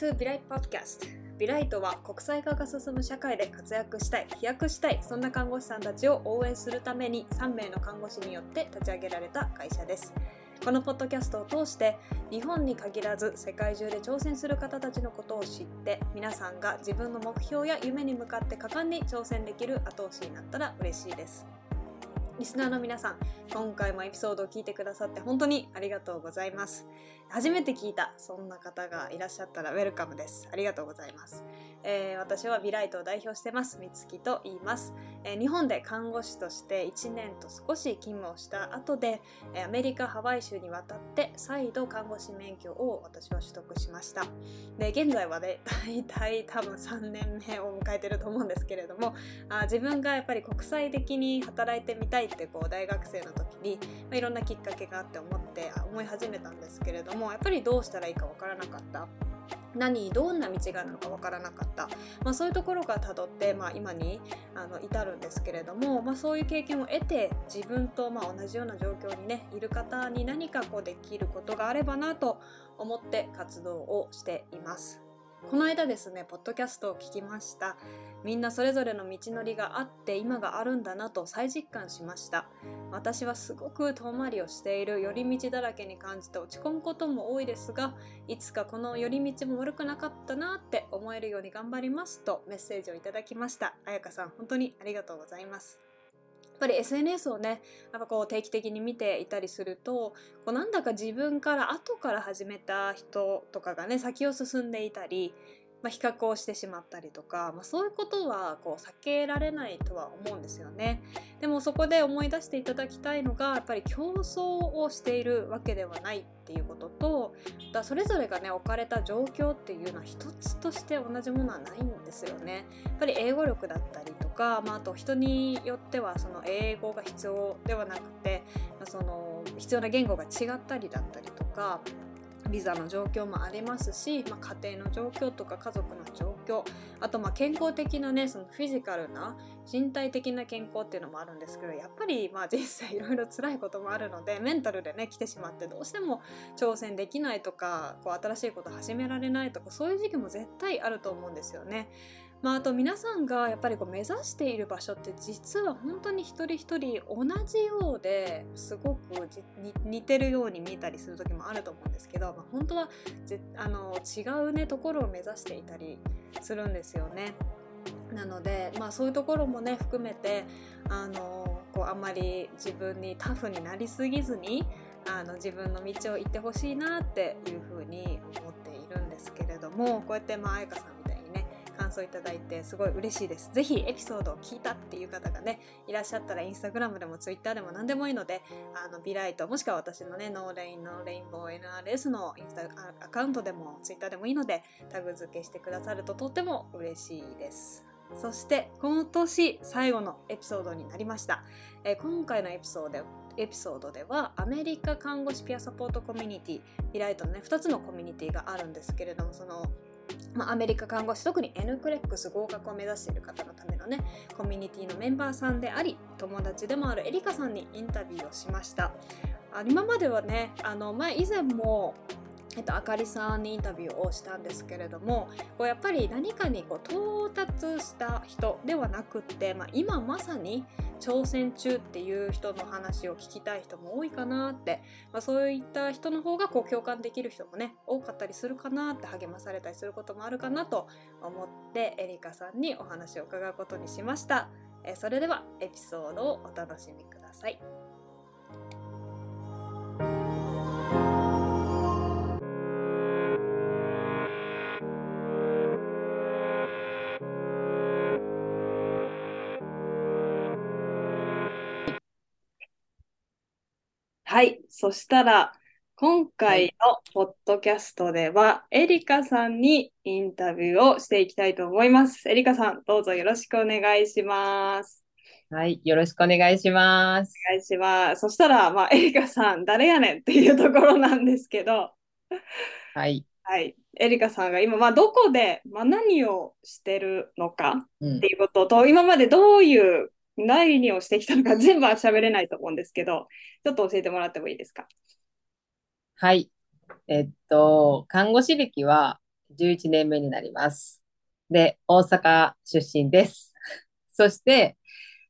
to ビライ Podcast ビライトは国際化が進む社会で活躍したい、飛躍したい、そんな看護師さんたちを応援するために3名の看護師によって立ち上げられた会社です。このポッドキャストを通して日本に限らず世界中で挑戦する方たちのことを知って皆さんが自分の目標や夢に向かって果敢に挑戦できる後押しになったら嬉しいです。リスナーの皆さん、今回もエピソードを聞いてくださって本当にありがとうございます。初めて聞いたそんな方がいらっしゃったらウェルカムです。ありがとうございます。えー、私はビライトを代表してます、みつきと言います、えー、日本で看護師として1年と少し勤務をした後で、アメリカ・ハワイ州に渡って再度看護師免許を私は取得しました。で、現在はね、大体多分3年目を迎えてると思うんですけれども、あ自分がやっぱり国際的に働いてみたいってこう大学生の時に、まあ、いろんなきっかけがあって思って思い始めたんですけれども、やっぱりどうしたらいいかわからなかった。何どんな道があるのか分からなかった、まあ、そういうところからたどって、まあ、今にあの至るんですけれども、まあ、そういう経験を得て自分とまあ同じような状況に、ね、いる方に何かこうできることがあればなと思って活動をしています。この間ですね、ポッドキャストを聞きました。みんなそれぞれの道のりがあって今があるんだなと再実感しました。私はすごく遠回りをしている寄り道だらけに感じて落ち込むことも多いですが、いつかこの寄り道も悪くなかったなって思えるように頑張りますとメッセージをいただきました。あやかさん、本当にありがとうございます。ぱり SNS をねやっぱこう定期的に見ていたりするとこうなんだか自分から後から始めた人とかがね先を進んでいたりまあ、比較をしてしまったりとか、まあ、そういうことはこう避けられないとは思うんですよね。でもそこで思い出していただきたいのがやっぱり競争をしているわけではないっていうこととだそれぞれがね置かれた状況っていうのは一つとして同じものはないんですよね。やっぱり英語力だったりとか、まあ、あと人によってはその英語が必要ではなくて、ま、その必要な言語が違ったりだったりとかビザの状況もありますし、まあ、家庭の状況とか家族の状況あとま健康的なねそのフィジカルな身体的な健康っていうのもあるんですけどやっぱりまあ人生いろいろ辛いこともあるのでメンタルでね来てしまってどうしても挑戦できないとかこう新しいこと始められないとかそういう時期も絶対あると思うんですよね。まあ、あと皆さんがやっぱりこう目指している場所って実は本当に一人一人同じようですごく似てるように見えたりする時もあると思うんですけど、まあ、本当はあの違うねところを目指していたりするんですよね。なので、まあ、そういうところもね含めてあのこうあんまり自分にタフになりすぎずにあの自分の道を行ってほしいなっていうふうに思っているんですけれどもこうやってまあ彩香さん感想いただいてすごい嬉しいです。ぜひエピソードを聞いたっていう方がね、いらっしゃったらインスタグラムでもツイッターでも何でもいいので、あのビライトもしくは私のね、 No Rain No Rainbow NRS のインスタアカウントでもツイッターでもいいのでタグ付けしてくださるととっても嬉しいです。そして今年最後のエピソードになりました。えー、今回のエピソードエピソードではアメリカ看護師ピアサポートコミュニティビライトのね2つのコミュニティがあるんですけれどもそのま、アメリカ看護師特に N クレックス合格を目指している方のためのねコミュニティのメンバーさんであり友達でもあるエリカさんにインタビューをしました。あ今まではねあの前以前もえっと、あかりさんにインタビューをしたんですけれどもこうやっぱり何かにこう到達した人ではなくって、まあ、今まさに挑戦中っていう人の話を聞きたい人も多いかなって、まあ、そういった人の方がこう共感できる人もね多かったりするかなって励まされたりすることもあるかなと思ってエリカさんにお話を伺うことにしました。えそれではエピソードをお楽しみください。そしたら、今回のポッドキャストでは、エリカさんにインタビューをしていきたいと思います。エリカさん、どうぞよろしくお願いします。はい。よろしくお願いします。お願いします。そしたら、まあ、エリカさん、誰やねんっていうところなんですけど、はい。はい。エリカさんが今、まあ、どこで、まあ、何をしてるのかっていうことと、うん、今までどういう何をしてきたのか全部は喋れないと思うんですけど、ちょっと教えてもらってもいいですか？はい。えっと、看護師歴は、11年目になります。で、大阪出身です。そして、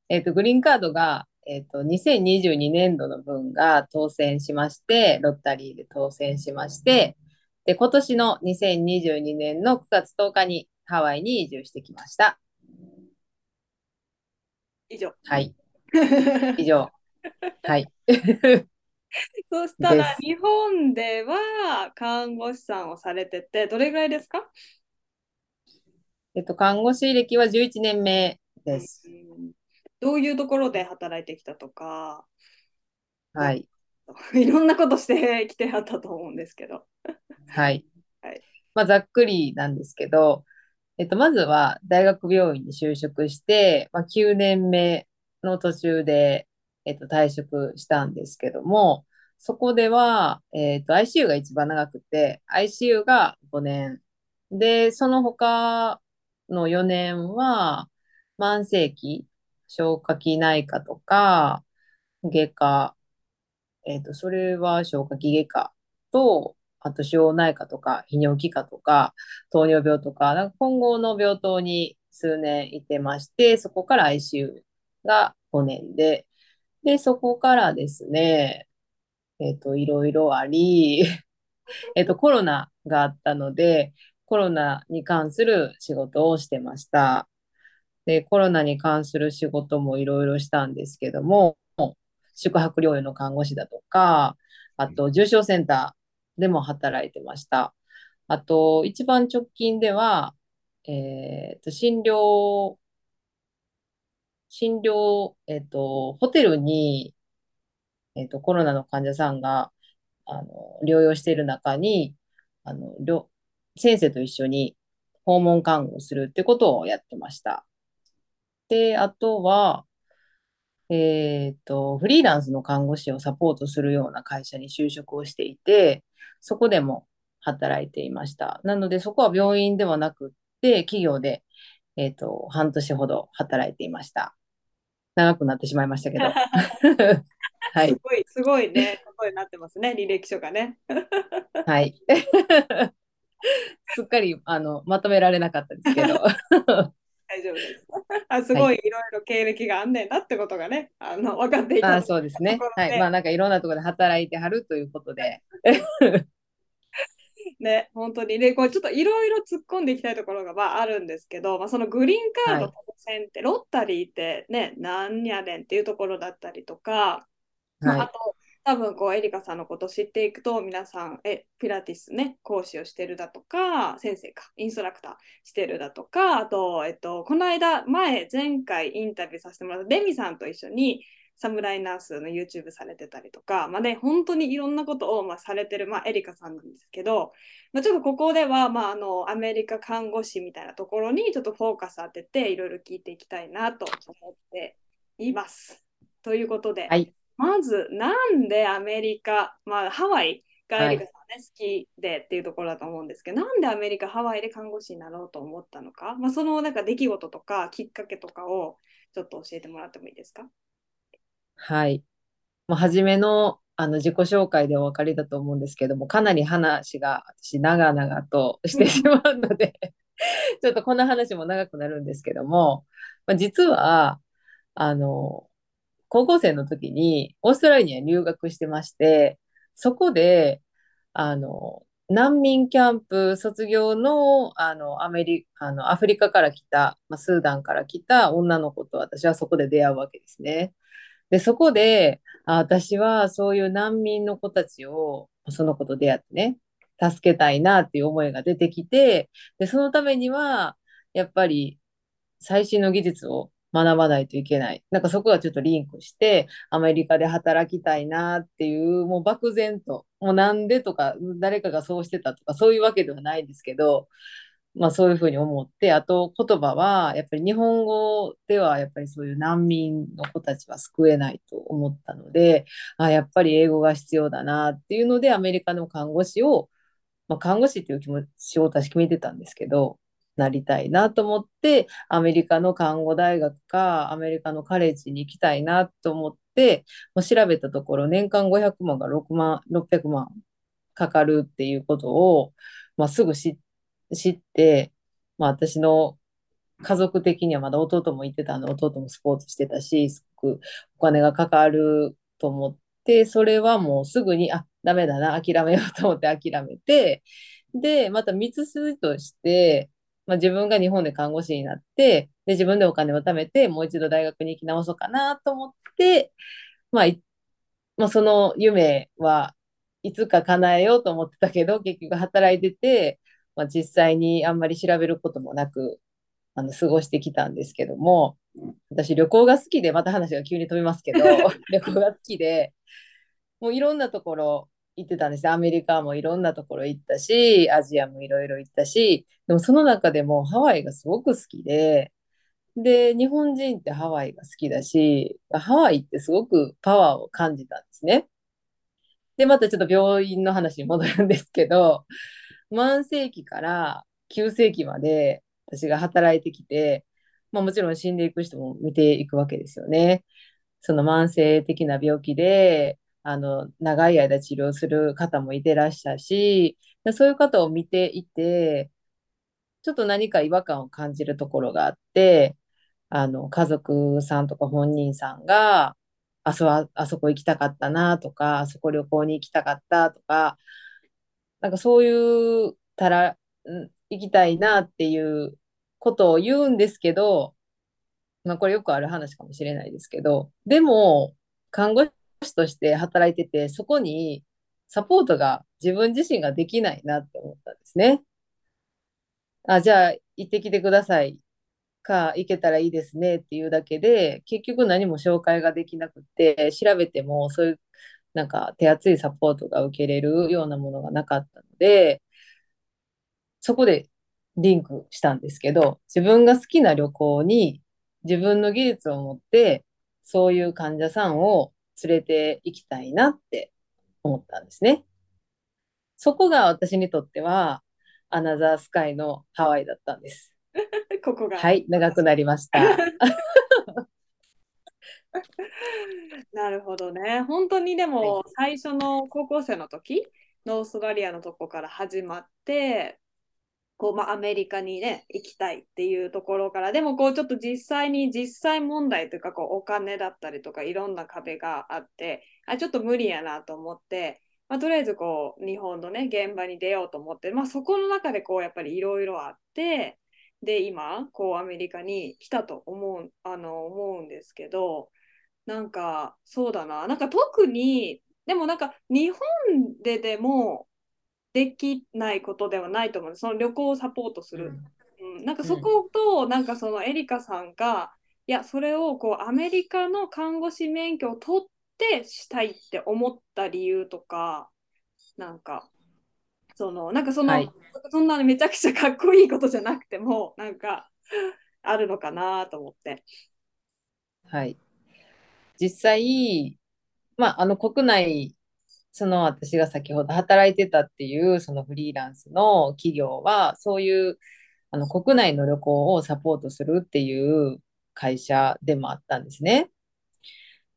えっと、グリーンカードが、えっと、2022年度の分が当選しまして、ロッタリーで当選しまして、で、今年の2022年の9月10日にハワイに移住してきました。以上。はい、以上。はい。そしたら日本では看護師さんをされてて、どれぐらいですか？えっと、看護師歴は11年目です。うんどういうところで働いてきたとか、はい。いろんなことしてきてはったと思うんですけど。はいはい。まあ、ざっくりなんですけど、えっと、まずは大学病院に就職して、まあ、9年目の途中で、えっと、退職したんですけども、そこでは、えっと、ICU が一番長くて、ICU が5年。で、その他の4年は、慢性期、消化器内科とか、外科、えっと、それは消化器外科と、あと、小内科とか、泌尿器科とか、糖尿病とか、なんか混合の病棟に数年いてまして、そこから ICU が5年で、で、そこからですね、えっと、いろいろあり、えっと、コロナがあったので、コロナに関する仕事をしてました。で、コロナに関する仕事もいろいろしたんですけども、宿泊療養の看護師だとか、あと重症センターでも働いてました。あと、一番直近では、えっと、診療、診療、えっと、ホテルに、えっと、コロナの患者さんが、あの、療養している中に、あの、先生と一緒に訪問看護するってことをやってました。で、あとは、えっと、フリーランスの看護師をサポートするような会社に就職をしていて、そこでも働いていました。なので、そこは病院ではなくって、企業で、えっと、半年ほど働いていました。長くなってしまいましたけど。はい、すごい、すごいね、ことになってますね、履歴書がね。はい。すっかり、あの、まとめられなかったですけど。大丈夫です。あすごいいろいろ経歴があんねんなってことがね、あの分かっていたあそうですねはい。まあ、なんかいろんなところで働いてはるということで。ね、本当に。で、これちょっといろいろ突っ込んでいきたいところがまああるんですけど、まあ、そのグリーンカードはい当選って、ロッタリーってね、なんやねんっていうところだったりとか、まあ、あはと、多分こうエリカさんのことを知っていくと皆さんえピラティスね講師をしてるだとか先生かインストラクターしてるだとかあと、えっと、この間前前回インタビューさせてもらったデミさんと一緒にサムライナースの YouTube されてたりとか、まあね、本当にいろんなことを、まあ、されてる、まあ、エリカさんなんですけど、まあ、ちょっとここでは、まあ、あのアメリカ看護師みたいなところにちょっとフォーカス当てていろいろ聞いていきたいなと思っています。ということで、はい。まず、なんでアメリカ、まあ、ハワイがエリカさんね、好きでっていうところだと思うんですけど、なんでアメリカ、ハワイで看護師になろうと思ったのか、まあ、そのなんか出来事とかきっかけとかをちょっと教えてもらってもいいですか？はい。まあ、初めの、あの自己紹介でお分かりだと思うんですけども、かなり話が私、長々としてしまうので、ちょっとこの話も長くなるんですけども、まあ、実は、あの、高校生の時にオーストラリアに留学してまして、そこで、あの、難民キャンプ卒業の、あの、アメリあの、アフリカから来た、まあ、スーダンから来た女の子と私はそこで出会うわけですね。で、そこで、私はそういう難民の子たちを、その子と出会ってね、助けたいなっていう思いが出てきて、で、そのためには、やっぱり最新の技術を学ばないといけない。なんかそこがちょっとリンクして、アメリカで働きたいなっていう、もう漠然と、もうなんでとか、誰かがそうしてたとか、そういうわけではないんですけど、まあそういうふうに思って、あと言葉は、やっぱり日本語ではやっぱりそういう難民の子たちは救えないと思ったので、あ、やっぱり英語が必要だなっていうので、アメリカの看護師を、まあ看護師っていう気持ち、仕事は決めてたんですけど、なりたいなと思って、アメリカの看護大学か、アメリカのカレッジに行きたいなと思って、もう調べたところ、年間500万が6万、600万かかるっていうことを、まあ、すぐ知って、まあ私の家族的にはまだ弟も行ってたので、弟もスポーツしてたし、すごくお金がかかると思って、それはもうすぐに、あ、ダメだな、諦めようと思って諦めて、で、また道筋として、まあ、自分が日本で看護師になって、で、自分でお金を貯めて、もう一度大学に行き直そうかなと思って、まあ、まあ、その夢はいつか叶えようと思ってたけど、結局働いてて、まあ、実際にあんまり調べることもなく、あの過ごしてきたんですけども、私旅行が好きで、また話が急に飛びますけど、旅行が好きで、もういろんなところ行ってたんですアメリカもいろんなところ行ったし、アジアもいろいろ行ったし、でもその中でもハワイがすごく好きで、で、日本人ってハワイが好きだし、ハワイってすごくパワーを感じたんですね。で、またちょっと病院の話に戻るんですけど、慢性期から急性期まで私が働いてきて、まあもちろん死んでいく人も見ていくわけですよね。その慢性的な病気で、あの、長い間治療する方もいてらっしゃるし、そういう方を見ていて、ちょっと何か違和感を感じるところがあって、あの、家族さんとか本人さんが、あそあ、そこ行きたかったなとか、あそこ旅行に行きたかったとか、なんかそういうたら、行きたいなっていうことを言うんですけど、まあこれよくある話かもしれないですけど、でも、看護師として働いてて、そこにサポートが自分自身ができないなって思ったんですね。あ、じゃあ行ってきてくださいか、行けたらいいですねっていうだけで、結局何も紹介ができなくて、調べてもそういうなんか手厚いサポートが受けれるようなものがなかったので、そこでリンクしたんですけど、自分が好きな旅行に自分の技術を持って、そういう患者さんを連れて行きたいなって思ったんですね。そこが私にとっては、アナザースカイのハワイだったんです。ここが。はい、長くなりました。なるほどね。本当にでも最初の高校生の時、ノーストラリアのとこから始まって、こうまあ、アメリカにね行きたいっていうところからでもこうちょっと実際に実際問題というかこうお金だったりとかいろんな壁があってあちょっと無理やなと思って、まあ、とりあえずこう日本のね現場に出ようと思って、まあ、そこの中でこうやっぱりいろいろあってで今こうアメリカに来たと思うあの思うんですけどなんかそうだな。なんか特にでもなんか日本ででもできないことではないと思う。その旅行をサポートする、うん、なんかそこと、なんかそのエリカさんがいやそれをこうアメリカの看護師免許を取ってしたいって思った理由とかなんかそのなんかその、はい、そんなめちゃくちゃかっこいいことじゃなくてもなんかあるのかなと思って。はい。実際まあ、あの国内その私が先ほど働いてたっていうそのフリーランスの企業はそういうあの国内の旅行をサポートするっていう会社でもあったんですね。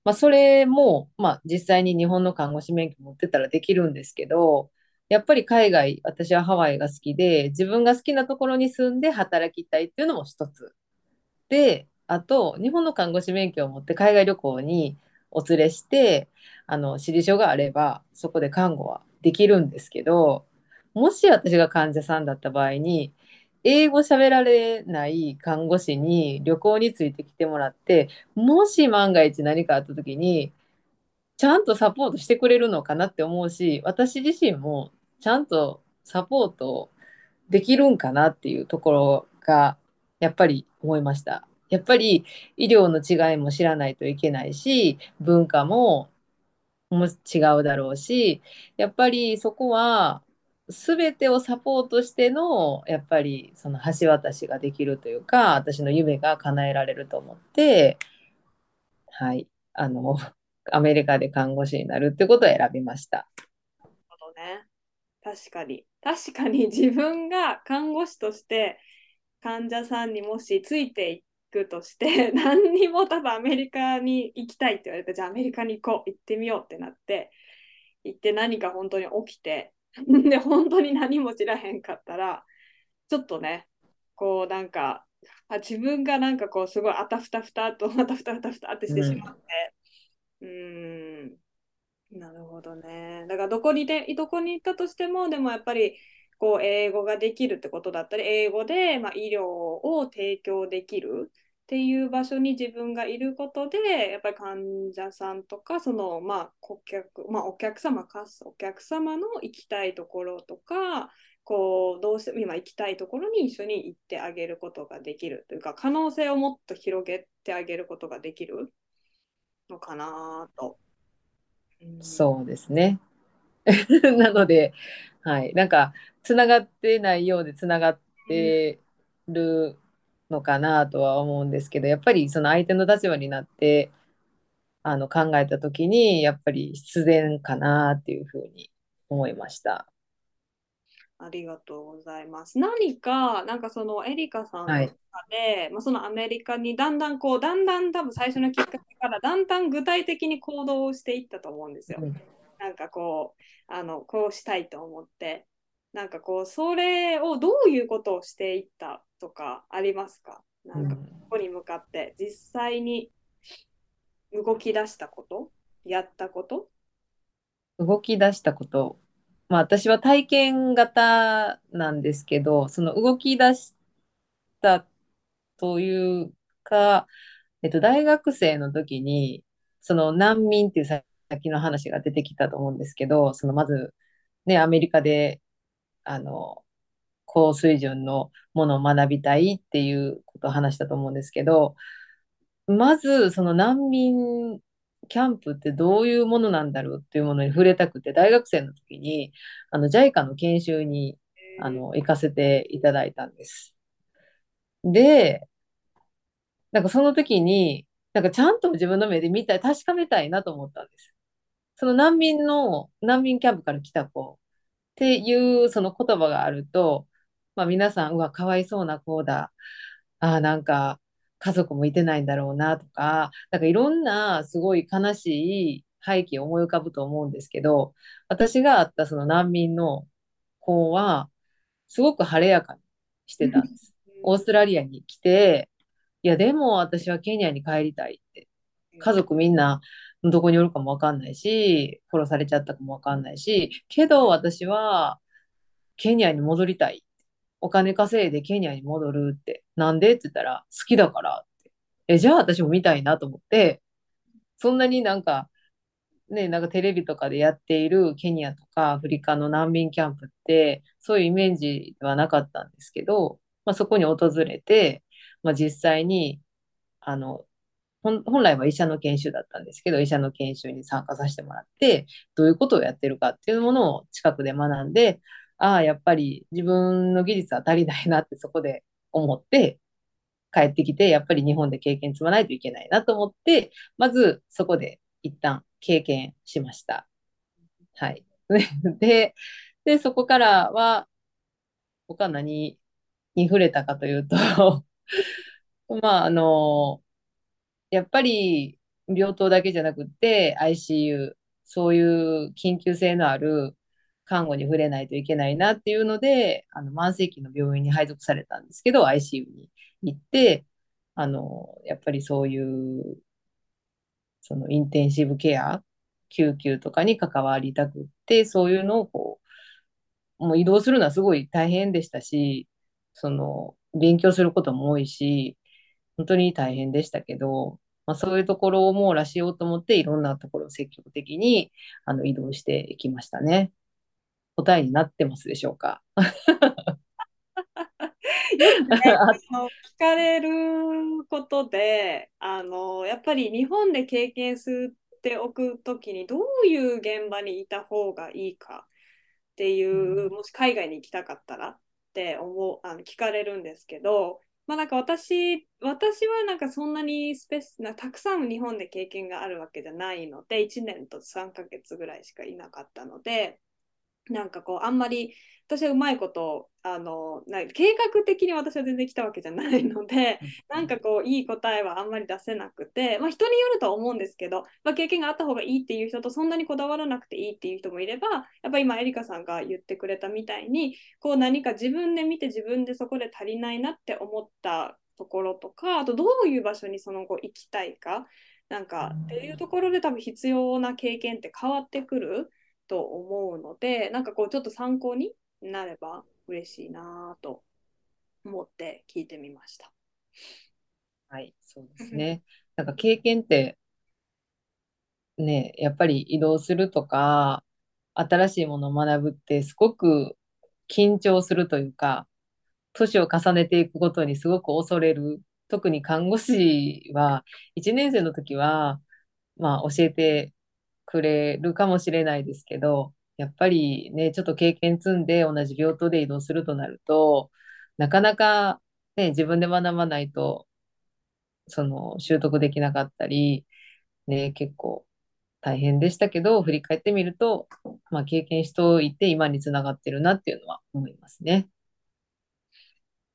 まあ、それも、まあ、実際に日本の看護師免許持ってたらできるんですけど、やっぱり海外、私はハワイが好きで、自分が好きなところに住んで働きたいっていうのも一つ。で、あと、日本の看護師免許を持って海外旅行にお連れして、あの、指示書があれば、そこで看護はできるんですけど、もし私が患者さんだった場合に、英語喋られない看護師に旅行についてきてもらって、もし万が一何かあった時に、ちゃんとサポートしてくれるのかなって思うし、私自身もちゃんとサポートできるんかなっていうところが、やっぱり思いました。やっぱり医療の違いも知らないといけないし、文化もも違うだろうし、やっぱりそこは全てをサポートしての、やっぱりその橋渡しができるというか、私の夢が叶えられると思って、はい、あの、アメリカで看護師になるってことを選びました。なるほどね。確かに。確かに自分が看護師として患者さんにもしついていくとして 何にも多分アメリカに行きたいって言われてじゃあアメリカに行こう行ってみようってなって行って何か本当に起きて で本当に何も知らへんかったらちちょっとね、こうなんか、あ自分がなんかこうすごいあたふたふたと あたふたふたふたってしてしまって、うーん、なるほどね。だからどこにで、どこに行ったとしても、でもやっぱりこう英語ができるってことだったり、英語で、まあ、医療を提供できるっていう場所に自分がいることで、やっぱり患者さんとか、そのまあ顧客、まあ、お客様か、お客様の行きたいところとか、こうどうしても今行きたいところに一緒に行ってあげることができるというか可能性をもっと広げてあげることができるのかなと。そうですね。なので、はい、なんか、つながってないようでつながってるのかなとは思うんですけど、やっぱりその相手の立場になってあの考えたときに、やっぱり必然かなっていうふうに思いました。ありがとうございます。何か、なんかそのエリカさんのはい中で、まあ、そのアメリカにだんだんこう、だんだん多分最初のきっかけからだんだん具体的に行動をしていったと思うんですよ。うんなんかこう、あの、こうしたいと思って。なんかこう、それをどういうことをしていったとかありますか？なんかここに向かって実際に動き出したこと？やったこと？動き出したこと、まあ、私は体験型なんですけど、その動き出したというか、えっと、大学生の時に、その難民っていうさっきの話が出てきたと思うんですけど、そのまず、ね、アメリカで、あの、高水準のものを学びたいっていうことを話したと思うんですけど、まず、その難民キャンプってどういうものなんだろうっていうものに触れたくて、大学生の時に、あの、JICA の研修に、あの、行かせていただいたんです。で、なんかその時に、なんかちゃんと自分の目で見たい、確かめたいなと思ったんです。その難民の、難民キャンプから来た子っていうその言葉があると、まあ皆さん、うわ、かわいそうな子だ。ああ、なんか家族もいてないんだろうなとか、なんかいろんなすごい悲しい背景を思い浮かぶと思うんですけど、私が会ったその難民の子は、すごく晴れやかにしてたんです。オーストラリアに来て、いや、でも私はケニアに帰りたいって。家族みんなどこにおるかもわかんないし、殺されちゃったかもわかんないし、けど私はケニアに戻りたい。お金稼いでケニアに戻るって。なんでって言ったら、好きだからって。え、じゃあ私も見たいなと思って、そんなになんか、ね、なんかテレビとかでやっているケニアとかアフリカの難民キャンプって、そういうイメージではなかったんですけど、まあ、そこに訪れて、まあ、実際に、あの、本来は医者の研修だったんですけど、医者の研修に参加させてもらって、どういうことをやってるかっていうものを近くで学んで、ああ、やっぱり自分の技術は足りないなってそこで思って、帰ってきて、やっぱり日本で経験積まないといけないなと思って、まずそこで一旦経験しました。はい。で、で、そこからは、他何に触れたかというと、まあ、あの、やっぱり病棟だけじゃなくて、ICU、そういう緊急性のある看護に触れないといけないなっていうので、あの、慢性期の病院に配属されたんですけど、ICU に行って、あの、やっぱりそういう、そのインテンシブケア、救急とかに関わりたくって、そういうのをこう、もう移動するのはすごい大変でしたし、その、勉強することも多いし、本当に大変でしたけど、まあ、そういうところを網羅しようと思って、いろんなところを積極的にあの移動していきましたね。答えになってますでしょうか？よくね、あの聞かれることで、あの、やっぱり日本で経験しておくときにどういう現場にいた方がいいかっていう、もし海外に行きたかったらって思う、あの聞かれるんですけど、まあなんか私、私はなんかそんなにスペースなたくさん日本で経験があるわけじゃないので、1年と3ヶ月ぐらいしかいなかったので、なんかこうあんまり私はうまいことあのな計画的に私は全然来たわけじゃないのでなんかこういい答えはあんまり出せなくて、まあ、人によるとは思うんですけど、まあ、経験があった方がいいっていう人とそんなにこだわらなくていいっていう人もいればやっぱり今エリカさんが言ってくれたみたいにこう何か自分で見て自分でそこで足りないなって思ったところとかあとどういう場所にその後行きたいかなんかっていうところで多分必要な経験って変わってくる。と思うのでなんかこうちょっと参考になれば嬉しいなと思って聞いてみました。はい、そうですね。なんか経験ってね、やっぱり移動するとか、新しいものを学ぶってすごく緊張するというか、年を重ねていくことにすごく恐れる。特に看護師は、1年生の時は、まあ教えてくれるかもしれないですけど、やっぱりね、ちょっと経験積んで同じ病棟で移動するとなると、なかなかね、自分で学ばないと、その習得できなかったり、ね、結構大変でしたけど、振り返ってみると、まあ、経験しておいて今につながってるなっていうのは思いますね。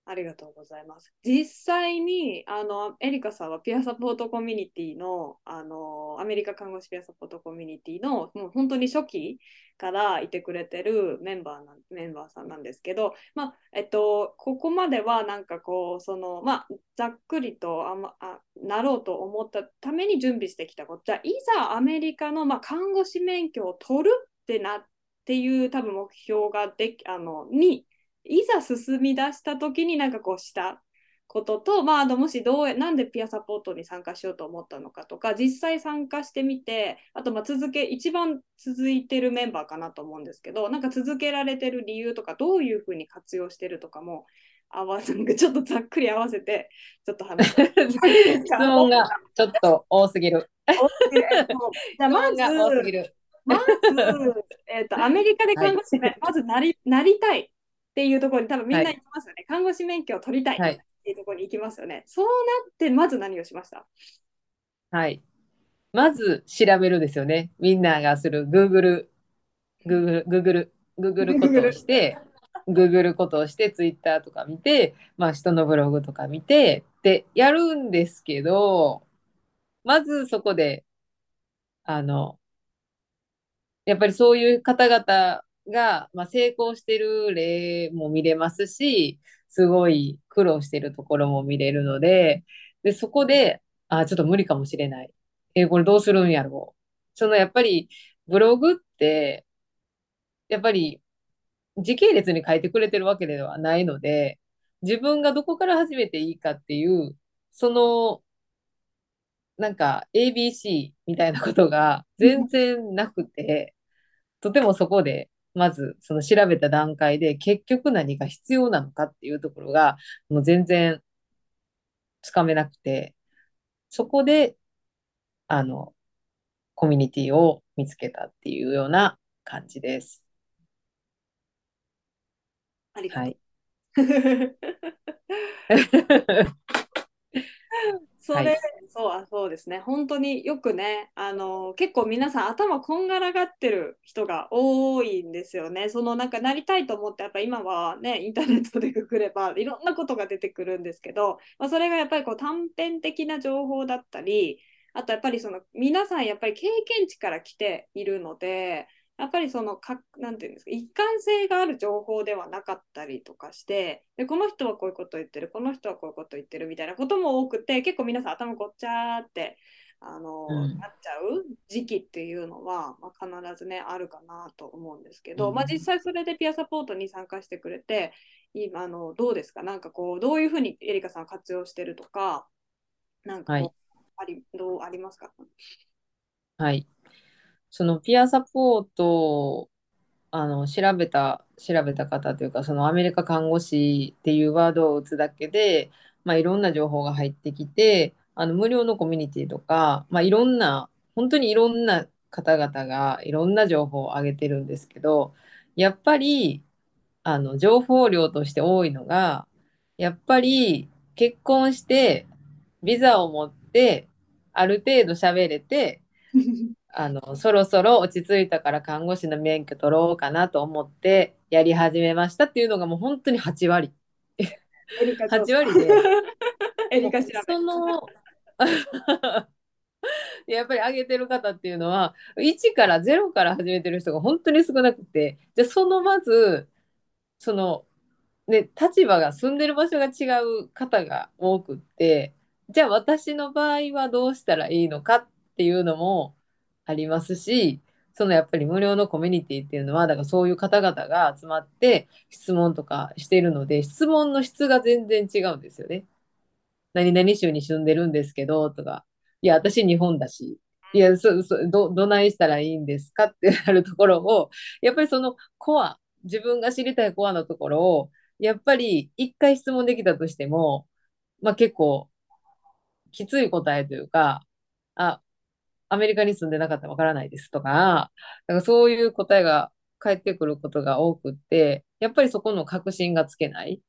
ありがとうございます。実際にあのエリカさんはピアサポートコミュニティのあのアメリカ看護師ピアサポートコミュニティのもう本当に初期からいてくれてるメンバーなメンバーさんなんですけど、まあえっと、ここまではなんかこうその、まあ、ざっくりとあ、まあ、なろうと思ったために準備してきたことじゃいざアメリカの、まあ、看護師免許を取るってなっていう多分目標ができあのにいざ進み出した時になんかこうしたことと、まあ、あのもしどうなんでピアサポートに参加しようと思ったのかとか実際参加してみてあとまあ続け一番続いてるメンバーかなと思うんですけどなんか続けられてる理由とかどういうふうに活用してるとかも合わせちょっとざっくり合わせてちょっと話質問がちょっと多すぎる。じゃ まずまず、えーと、アメリカで看護師、はい、まずなりなりたいっていうところに多分みんな行きますよね、はい、看護師免許を取りたいっていうところに行きますよね、はい、そうなってまず何をしました？はい。まず調べるですよね。みんながする Google Google Google Google ことをして Google ことをして Twitter とか見てまあ人のブログとか見てでやるんですけどまずそこであのやっぱりそういう方々が、まあ、成功してる例も見れますし、すごい苦労してるところも見れるので、で、そこで、あ、ちょっと無理かもしれない。えー、これどうするんやろう。そのやっぱりブログって、やっぱり時系列に書いてくれてるわけではないので、自分がどこから始めていいかっていう、その、なんか ABC みたいなことが全然なくて、とてもそこでまずその調べた段階で結局何が必要なのかっていうところがもう全然つかめなくて、そこで、あの、コミュニティを見つけたっていうような感じです。ありがとう。はい それ、はい、そうそうですね。本当によくねあの結構皆さん頭こんがらがってる人が多いんですよね。そのなんかなりたいと思ってやっぱ今はねインターネットでググれば いろんなことが出てくるんですけど、まあ、それがやっぱりこう短編的な情報だったりあとやっぱりその皆さんやっぱり経験値から来ているのでやっぱりそのかなんていうんですか一貫性がある情報ではなかったりとかしてでこの人はこういうこと言ってるこの人はこういうこと言ってるみたいなことも多くて結構皆さん頭ごっちゃってあの、うん、なっちゃう時期っていうのは、まあ、必ずねあるかなと思うんですけど、うん、まあ、実際それでピアサポートに参加してくれて今あのどうですか？なんかこうどういうふうにエリカさん活用してるとかなんか、はい、ありどうありますか？はいそのピアサポートをあの調べた調べた方というかそのアメリカ看護師っていうワードを打つだけで、まあ、いろんな情報が入ってきてあの無料のコミュニティとか、まあ、いろんな本当にいろんな方々がいろんな情報を上げてるんですけどやっぱりあの情報量として多いのがやっぱり結婚してビザを持ってある程度喋れて あの、そろそろ落ち着いたから看護師の免許取ろうかなと思ってやり始めましたっていうのがもう本当に8割。エリカ8割で。エリカ調べ。その やっぱり上げてる方っていうのは1から0から始めてる人が本当に少なくてじゃあそのまずそのね立場が住んでる場所が違う方が多くってじゃあ私の場合はどうしたらいいのかっていうのもありますしそのやっぱり無料のコミュニティっていうのはだからそういう方々が集まって質問とかしているので質問の質が全然違うんですよね。何々州に住んでるんですけどとかいや私日本だしいやそそどどないしたらいいんですかってなるところをやっぱりそのコア自分が知りたいコアのところをやっぱり一回質問できたとしても、まあ、結構きつい答えというかあアメリカに住んでなかったらわからないですとか、なんかそういう答えが返ってくることが多くって、やっぱりそこの確信がつけない。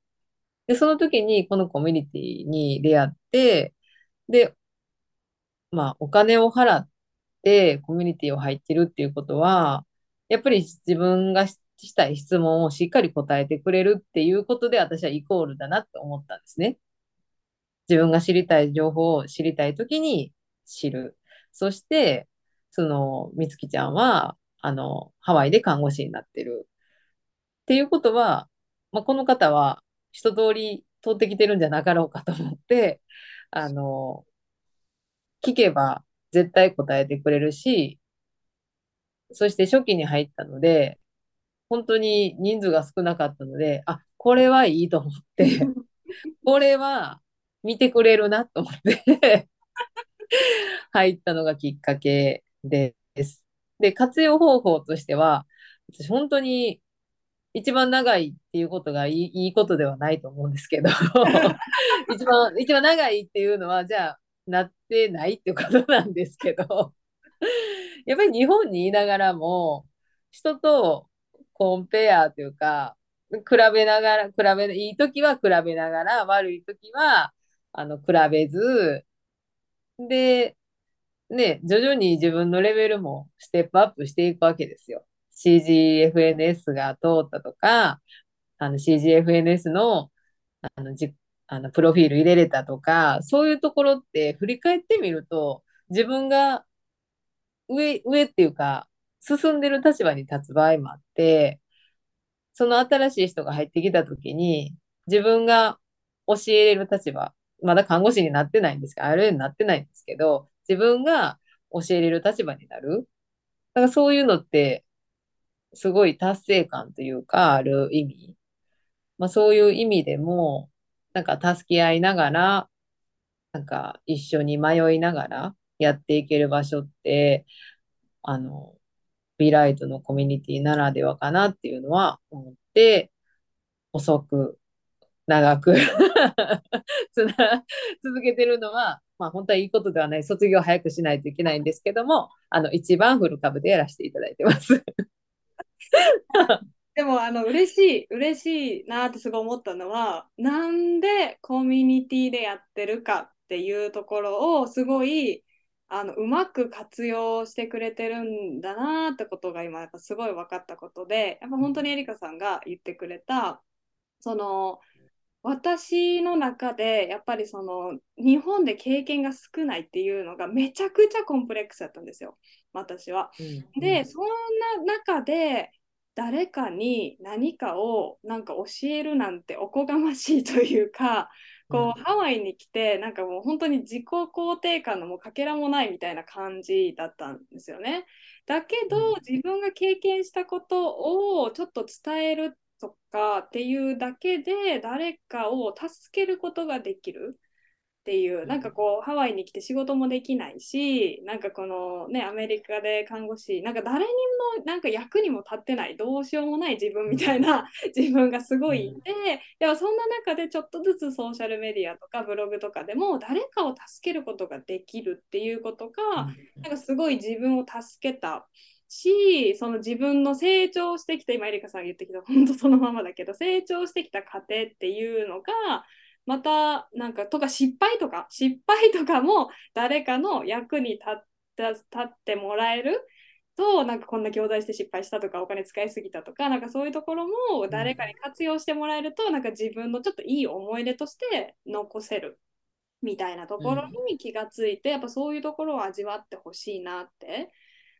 で、その時にこのコミュニティに出会って、で、まあ、お金を払ってコミュニティを入ってるっていうことは、やっぱり自分がしたい質問をしっかり答えてくれるっていうことで私はイコールだなって思ったんですね。自分が知りたい情報を知りたい時に知る。そして、その、みつきちゃんは、あの、ハワイで看護師になってる。っていうことは、まあ、この方は一通り通ってきてるんじゃなかろうかと思って、あの、聞けば絶対答えてくれるし、そして初期に入ったので、本当に人数が少なかったので、あ、これはいいと思って、これは見てくれるなと思って 入ったのがきっかけです。で、活用方法としては、私本当に一番長いっていうことがいいいいことではないと思うんですけど 一番、一番長いっていうのは、じゃあ、なってないっていうことなんですけどやっぱり日本にいながらも、人とコンペアというか、比べながら、比べ、いい時は比べながら、悪い時は、あの、比べず、で、ね、徐々に自分のレベルもステップアップしていくわけですよ。CGFNS が通ったとか、あの CGFNS のあのじあのプロフィール入れれたとか、そういうところって振り返ってみると、自分が上、上っていうか、進んでる立場に立つ場合もあって、その新しい人が入ってきたときに、自分が教えれる立場、まだ看護師になってないんですか RN になってないんですけど、自分が教えれる立場になる。だからそういうのって、すごい達成感というか、ある意味。まあそういう意味でも、なんか助け合いながら、なんか一緒に迷いながらやっていける場所って、あの、ビライトのコミュニティならではかなっていうのは思って、遅く、長く 続けてるのは、まあ本当はいいことではない、卒業早くしないといけないんですけども、あの、一番フル株でやらせていただいてます。でもあの嬉しい嬉しいなってすごい思ったのはなんでコミュニティでやってるかっていうところをすごいあのうまく活用してくれてるんだなってことが今やっぱすごい分かったことでやっぱ本当にエリカさんが言ってくれたその私の中でやっぱりその日本で経験が少ないっていうのがめちゃくちゃコンプレックスだったんですよ私は。うんでそんな中で誰かに何かをなんか教えるなんておこがましいというかこうハワイに来てなんかもう本当に自己肯定感のもうかけらもないみたいな感じだったんですよね。だけど自分が経験したことをちょっと伝えるとかっていうだけで誰かを助けることができるっていうなんかこうハワイに来て仕事もできないしなんかこのねアメリカで看護師なんか誰にもなんか役にも立ってないどうしようもない自分みたいな自分がすごいいてでもそんな中でちょっとずつソーシャルメディアとかブログとかでも誰かを助けることができるっていうことがなんかすごい自分を助けた。し、その自分の成長してきた、今、エリカさんが言ってきた、本当そのままだけど、成長してきた過程っていうのが、またなんかとか失敗とか失敗とかも誰かの役に立っってもらえるとなんかこんな教材して失敗したとかお金使いすぎたとかなんかそういうところも誰かに活用してもらえると、なんか自分のちょっといい思い出として残せるみたいなところに気がついて、やっぱそういうところを味わってほしいなって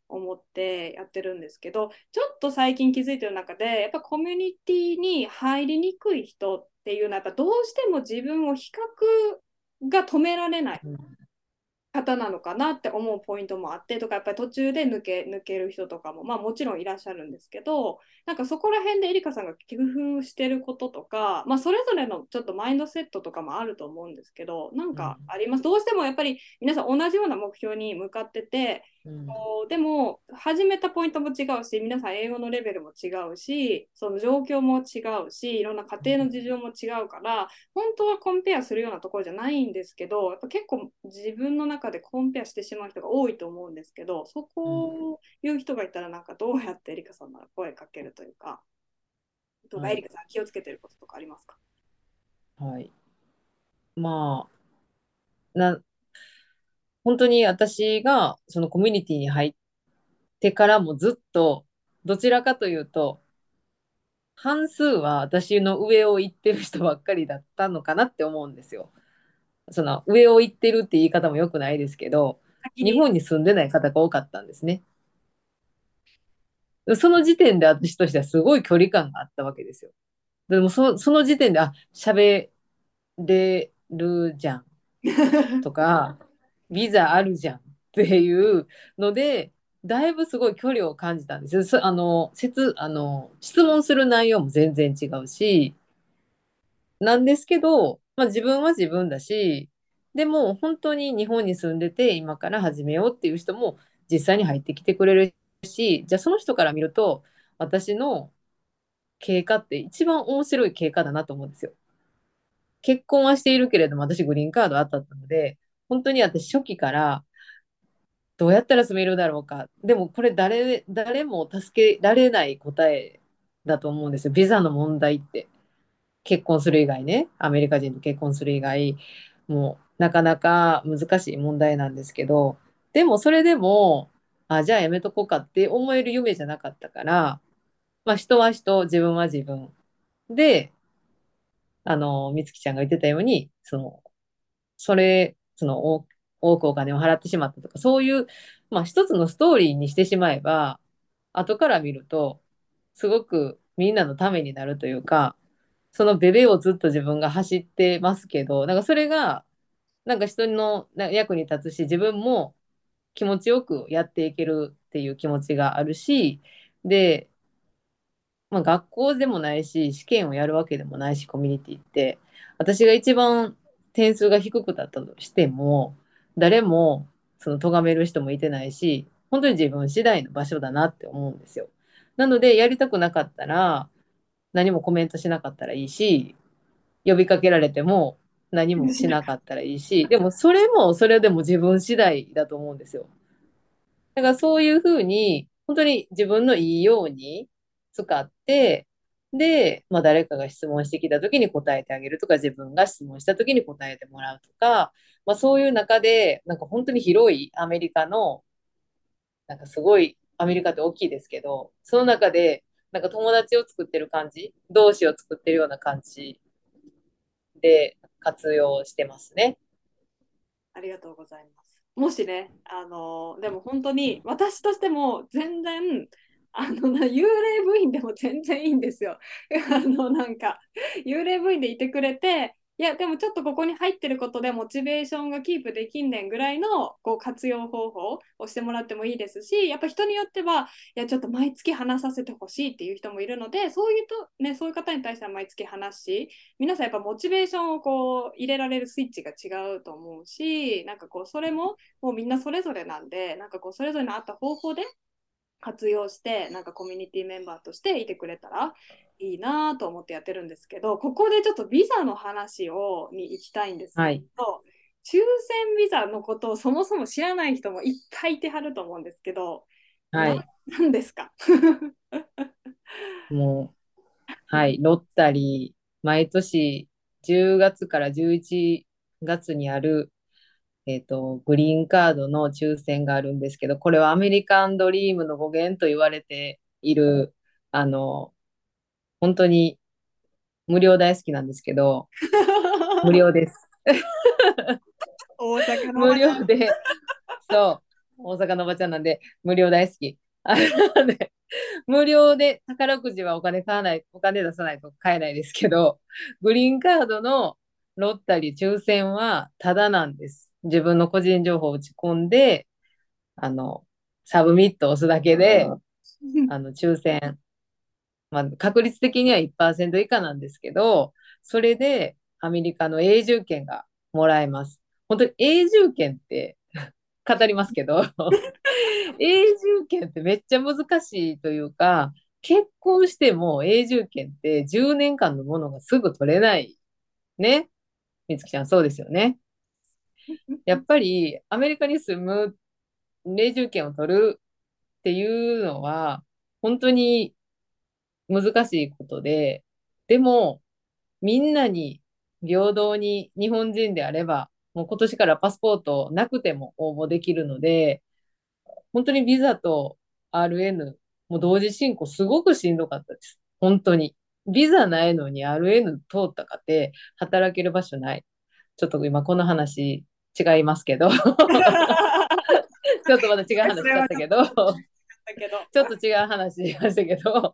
思ってやってるんですけどちょっと最近気づいてる中でやっぱコミュニティに入りにくい人っていうのはやっぱどうしても自分を比較が止められない方なのかなって思うポイントもあってとかやっぱり途中で抜け抜ける人とかもまあもちろんいらっしゃるんですけどなんかそこら辺でエリカさんが工夫してることとか、まあ、それぞれのちょっとマインドセットとかもあると思うんですけどなんかあります、どうしてもやっぱり皆さん同じような目標に向かってて、うん、でも始めたポイントも違うし皆さん英語のレベルも違うしその状況も違うしいろんな家庭の事情も違うから本当はコンペアするようなところじゃないんですけどやっぱ結構自分の中でコンペアしてしまう人が多いと思うんですけどそこを言う人がいたらなんかどうやってエリカさんなら声かけるというか、どうかエリカさん気をつけてることとかありますか？はい。まあ、な、本当に私がそのコミュニティに入ってからもずっと、どちらかというと、半数は私の上を行ってる人ばっかりだったのかなって思うんですよ。その上を行ってるって言い方もよくないですけど、日本に住んでない方が多かったんですね。その時点で私としてはすごい距離感があったわけですよ。でもそその時点で、あ、喋れるじゃん とか、ビザあるじゃんっていうので、だいぶすごい距離を感じたんですよ。あの、説、あの、質問する内容も全然違うし、なんですけど、まあ自分は自分だし、でも本当に日本に住んでて今から始めようっていう人も実際に入ってきてくれるし、じゃあその人から見ると、私の経過って一番面白い経過だなと思うんですよ。結婚はしているけれども、私グリーンカードあったので、本当に私初期からどうやったら住めるだろうか。でもこれ誰、誰も助けられない答えだと思うんですよ。ビザの問題って。結婚する以外ね、アメリカ人と結婚する以外、もうなかなか難しい問題なんですけど、でもそれでも、あ、じゃあやめとこうかって思える夢じゃなかったから、まあ人は人、自分は自分。で、あの、みつきちゃんが言ってたように、その、それ、その、多くお金を払ってしまったとか、そういう、まあ一つのストーリーにしてしまえば、後から見ると、すごくみんなのためになるというか、そのベベをずっと自分が走ってますけど、なんかそれが、なんか人の役に立つし、自分も気持ちよくやっていけるっていう気持ちがあるし、で、まあ、学校でもないし、試験をやるわけでもないし、コミュニティって、私が一番点数が低くだったとしても、誰もその咎める人もいてないし、本当に自分次第の場所だなって思うんですよ。なので、やりたくなかったら、何もコメントしなかったらいいし、呼びかけられても何もしなかったらいいし、でもそれもそれでも自分次第だと思うんですよ。だからそういうふうに、本当に自分のいいように使って、で、まあ、誰かが質問してきた時に答えてあげるとか、自分が質問した時に答えてもらうとか、まあ、そういう中で、なんか本当に広いアメリカの、なんかすごい、アメリカって大きいですけど、その中で、なんか友達を作ってる感じ、同士を作ってるような感じで活用してますね。ありがとうございます。もしね、あのでも本当に私としても全然あのな幽霊部員でも全然いいんですよ。あのなんか幽霊部員でいてくれていやでもちょっとここに入ってることでモチベーションがキープできんねんぐらいのこう活用方法をしてもらってもいいですしやっぱ人によってはいやちょっと毎月話させてほしいっていう人もいるのでそういうと、ね、そういう方に対しては毎月話し皆さんやっぱモチベーションをこう入れられるスイッチが違うと思うしなんかこうそれももうみんなそれぞれなんでなんかこうそれぞれのあった方法で活用してなんかコミュニティメンバーとしていてくれたらいいなと思ってやってるんですけどここでちょっとビザの話をに行きたいんですけど、はい、抽選ビザのことをそもそも知らない人もいっぱいいてはると思うんですけど、はい、何ですか？もうはい。ロッタリー毎年10月から11月にある、えっと、グリーンカードの抽選があるんですけど、これはアメリカンドリームの語源と言われている、あの、本当に無料大好きなんですけど、無料です。大阪の無料で、そう、大阪のおばちゃんなんで、無料大好き。無料で宝くじはお金買わない、お金出さないと買えないですけど、グリーンカードの lottery 抽選はタダなんです。自分の個人情報を打ち込んで、あの、 submit を押すだけで、あの、抽選、まあ、確率的には1%以下なんですけど、それでアメリカの永住権がもらえます。本当に永住権って語りますけど、永住権ってめっちゃ難しいというか、結婚しても永住権って10年間のものがすぐ取れない。ね？みつきちゃん、そうですよね。やっぱりアメリカに住む永住権を取るっていうのは本当に難しいことで、でもみんなに平等に日本人であれば、もう今年からパスポートなくても応募できるので、本当にビザと RN、もう同時進行すごくしんどかったです。本当に。ビザないのに RN 通ったかって働ける場所ない。ちょっと今この話違いますけど、ちょっとまた違う話しちゃったけど、ちょっと違う話しましたけど、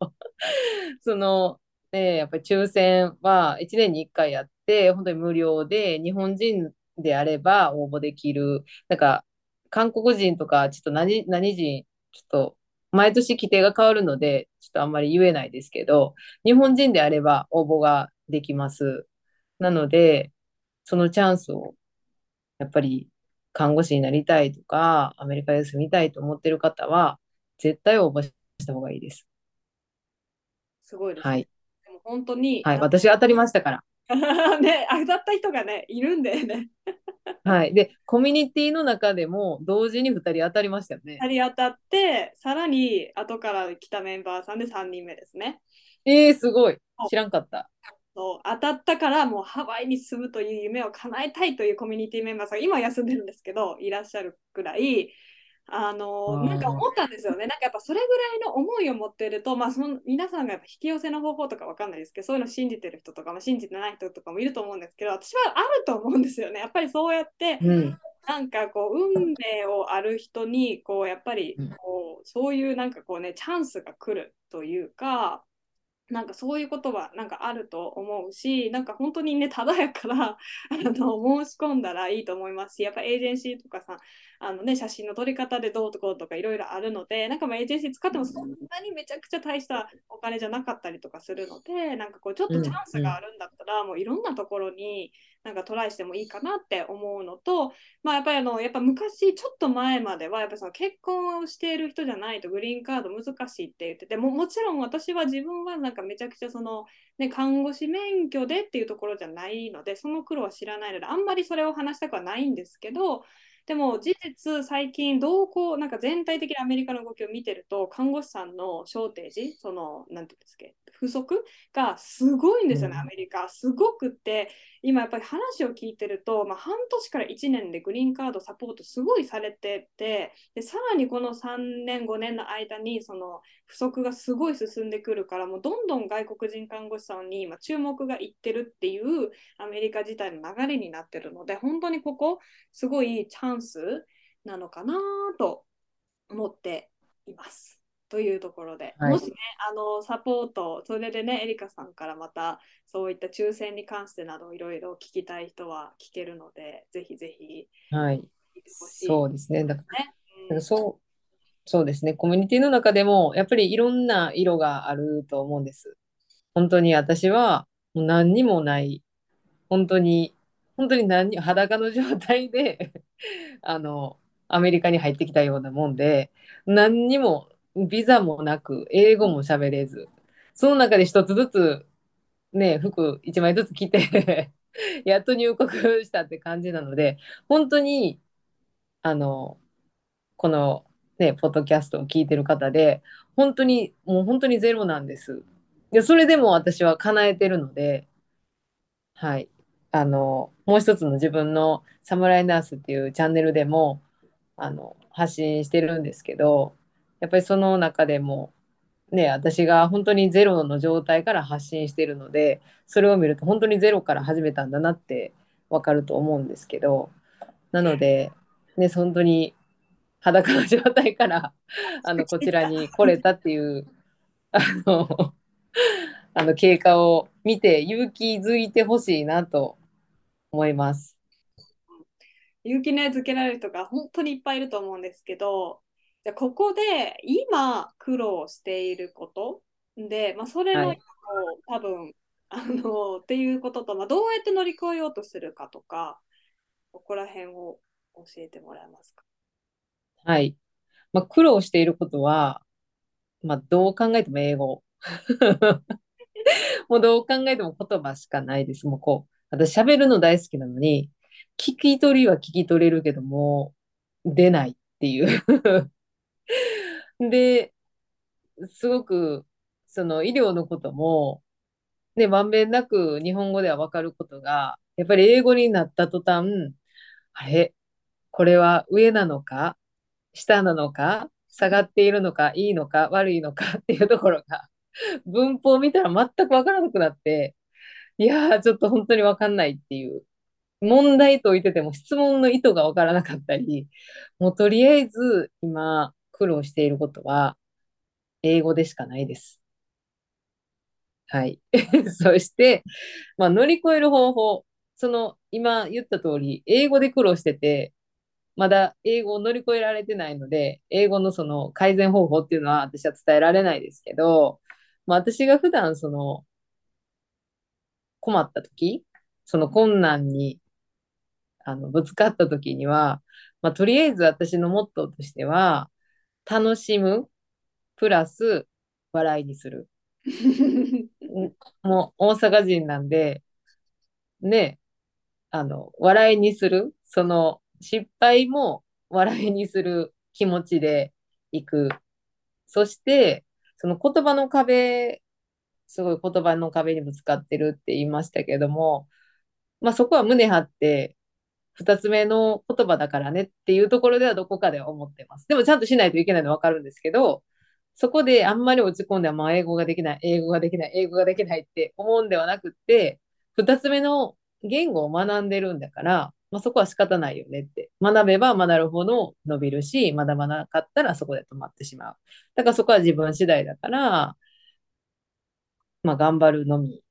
その、ね、やっぱり抽選は1年に1回やって、本当に無料で、日本人であれば応募できる。なんか、韓国人とか、ちょっと何、何人、ちょっと、毎年規定が変わるので、ちょっとあんまり言えないですけど、日本人であれば応募ができます。なので、そのチャンスを、やっぱり看護師になりたいとか、アメリカで住みたいと思ってる方は、絶対応募した方がいいです。すごいですね。はい。でも本当に、はい。私当たりましたから。ね、当たった人がね、いるんだよね。はい。で、コミュニティの中でも同時に2人当たりましたよね。2人当たって、さらに後から来たメンバーさんで3人目ですね。えー、すごい。知らんかった。そう当たったからもうハワイに住むという夢を叶えたいというコミュニティメンバーさんが今は休んでるんですけどいらっしゃるくらいあのなんか思ったんですよね。なんかやっぱそれぐらいの思いを持ってるとまあその皆さんがやっぱ引き寄せの方法とかわかんないですけどそういうの信じてる人とか、まあ、信じてない人とかもいると思うんですけど私はあると思うんですよね。やっぱりそうやってうん。なんかこう運命をある人にこうやっぱりうん。こうそういうなんかこうねチャンスが来るというかなんかそういうことはなんかあると思うしなんか本当にね ただやからあの申し込んだらいいと思いますしやっぱエージェンシーとかさあの、ね、写真の撮り方でどうとこうとかいろいろあるのでなんかまあエージェンシー使ってもそんなにめちゃくちゃ大したお金じゃなかったりとかするのでなんかこうちょっとチャンスがあるんだったら、もういろんなところになんかトライしてもいいかなって思うのとまあやっぱりあのやっぱ昔ちょっと前まではやっぱその結婚をしている人じゃないとグリーンカード難しいって言っててももちろん私は自分はなんかめちゃくちゃその、ね、看護師免許でっていうところじゃないのでその苦労は知らないのであんまりそれを話したくはないんですけどでも事実最近どうこうなんか全体的にアメリカの動きを見てると看護師さんのショーテージそのなんていうんですか不足がすごいんですよね、うん。アメリカ。すごくって今やっぱり話を聞いてると、まあ、半年から1年でグリーンカードサポートすごいされててでさらにこの3年5年の間にその不足がすごい進んでくるからもうどんどん外国人看護師さんに今注目がいってるっていうアメリカ自体の流れになってるので本当にここすごいチャンスなのかなと思っています。というところで、はいもしねあのサポートそれでねエリカさんからまたそういった抽選に関してなどいろいろ聞きたい人は聞けるのでぜひぜひはい。そうですね。だからね。なんかそう、そうですね。コミュニティの中でも、やっぱりいろんな色があると思うんです。本当に私は、もう何にもない、本当に、本当に何に、裸の状態で、あの、アメリカに入ってきたようなもんで、何にも、ビザもなく、英語も喋れず、その中で一つずつ、ね、服一枚ずつ着て、やっと入国したって感じなので、本当に、あの、このね、ポッドキャストを聞いてる方で、本当に、もう本当にゼロなんです。で、それでも私は叶えてるので、はい。あの、もう一つの自分のサムライナースっていうチャンネルでも、あの、発信してるんですけど、やっぱりその中でも、ね、私が本当にゼロの状態から発信してるので、それを見ると本当にゼロから始めたんだなってわかると思うんですけど、なので、ね、本当に裸の状態からあのこちらに来れたっていうあのあの経過を見て勇気づいてほしいなと思います。勇気ねづけられる人が本当にいっぱいいると思うんですけど、じゃあここで今苦労していることで、まあ、それのはい多分あのっていうことと、まあ、どうやって乗り越えようとするかとか、ここら辺を教えてもらえますか？はい。まあ、苦労していることは、まあ、どう考えても英語。もうどう考えても言葉しかないです。もうこう、私喋るの大好きなのに、聞き取りは聞き取れるけども、出ないっていう。で、すごく、その医療のことも、ね、まんべんなく日本語ではわかることが、やっぱり英語になった途端、あれ、これは上なのか、下なのか、下がっているのか、いいのか、悪いのか？っていうところが、文法を見たら全くわからなくなって、いやー、ちょっと本当にわかんないっていう。問題解いてても質問の意図がわからなかったり、もうとりあえず今苦労していることは英語でしかないです。はい。そして、まあ、乗り越える方法、その今言った通り、英語で苦労してて、まだ英語を乗り越えられてないので、英語のその改善方法っていうのは私は伝えられないですけど、まあ、私が普段その困った時、その困難にあのぶつかった時には、まあ、とりあえず私のモットーとしては、楽しむ、プラス笑いにする。もう大阪人なんで、ね、あの、笑いにする、その失敗も笑いにする気持ちでいく。そして、その言葉の壁、すごい言葉の壁にぶつかってるって言いましたけども、まあそこは胸張って、二つ目の言葉だからねっていうところではどこかで思ってます。でもちゃんとしないといけないのはわかるんですけど、そこであんまり落ち込んでは、まあ英語ができない、英語ができない、英語ができないって思うんではなくて、二つ目の言語を学んでるんだから、まあそこは仕方ないよねって。学べば学るほど伸びるし、学ばなかったらそこで止まってしまう。だからそこは自分次第だから、まあ頑張るのみ。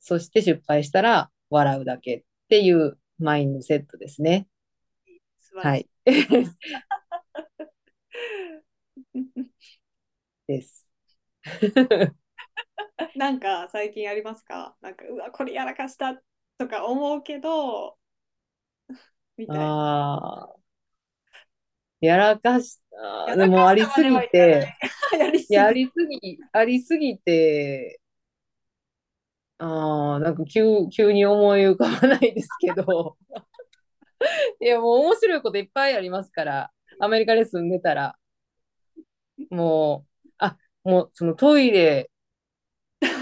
そして失敗したら笑うだけっていうマインドセットですね。はい。です。なんか最近ありますか？なんか、うわ、これやらかしたとか思うけど、みたいな。ああ。やらかした。やでもありすぎて、やりすぎ、ありすぎて、ああ、なんか急、急に思い浮かばないですけど。いや、もう面白いこといっぱいありますから、アメリカで住んでたら、もう、あ、もうそのトイレ、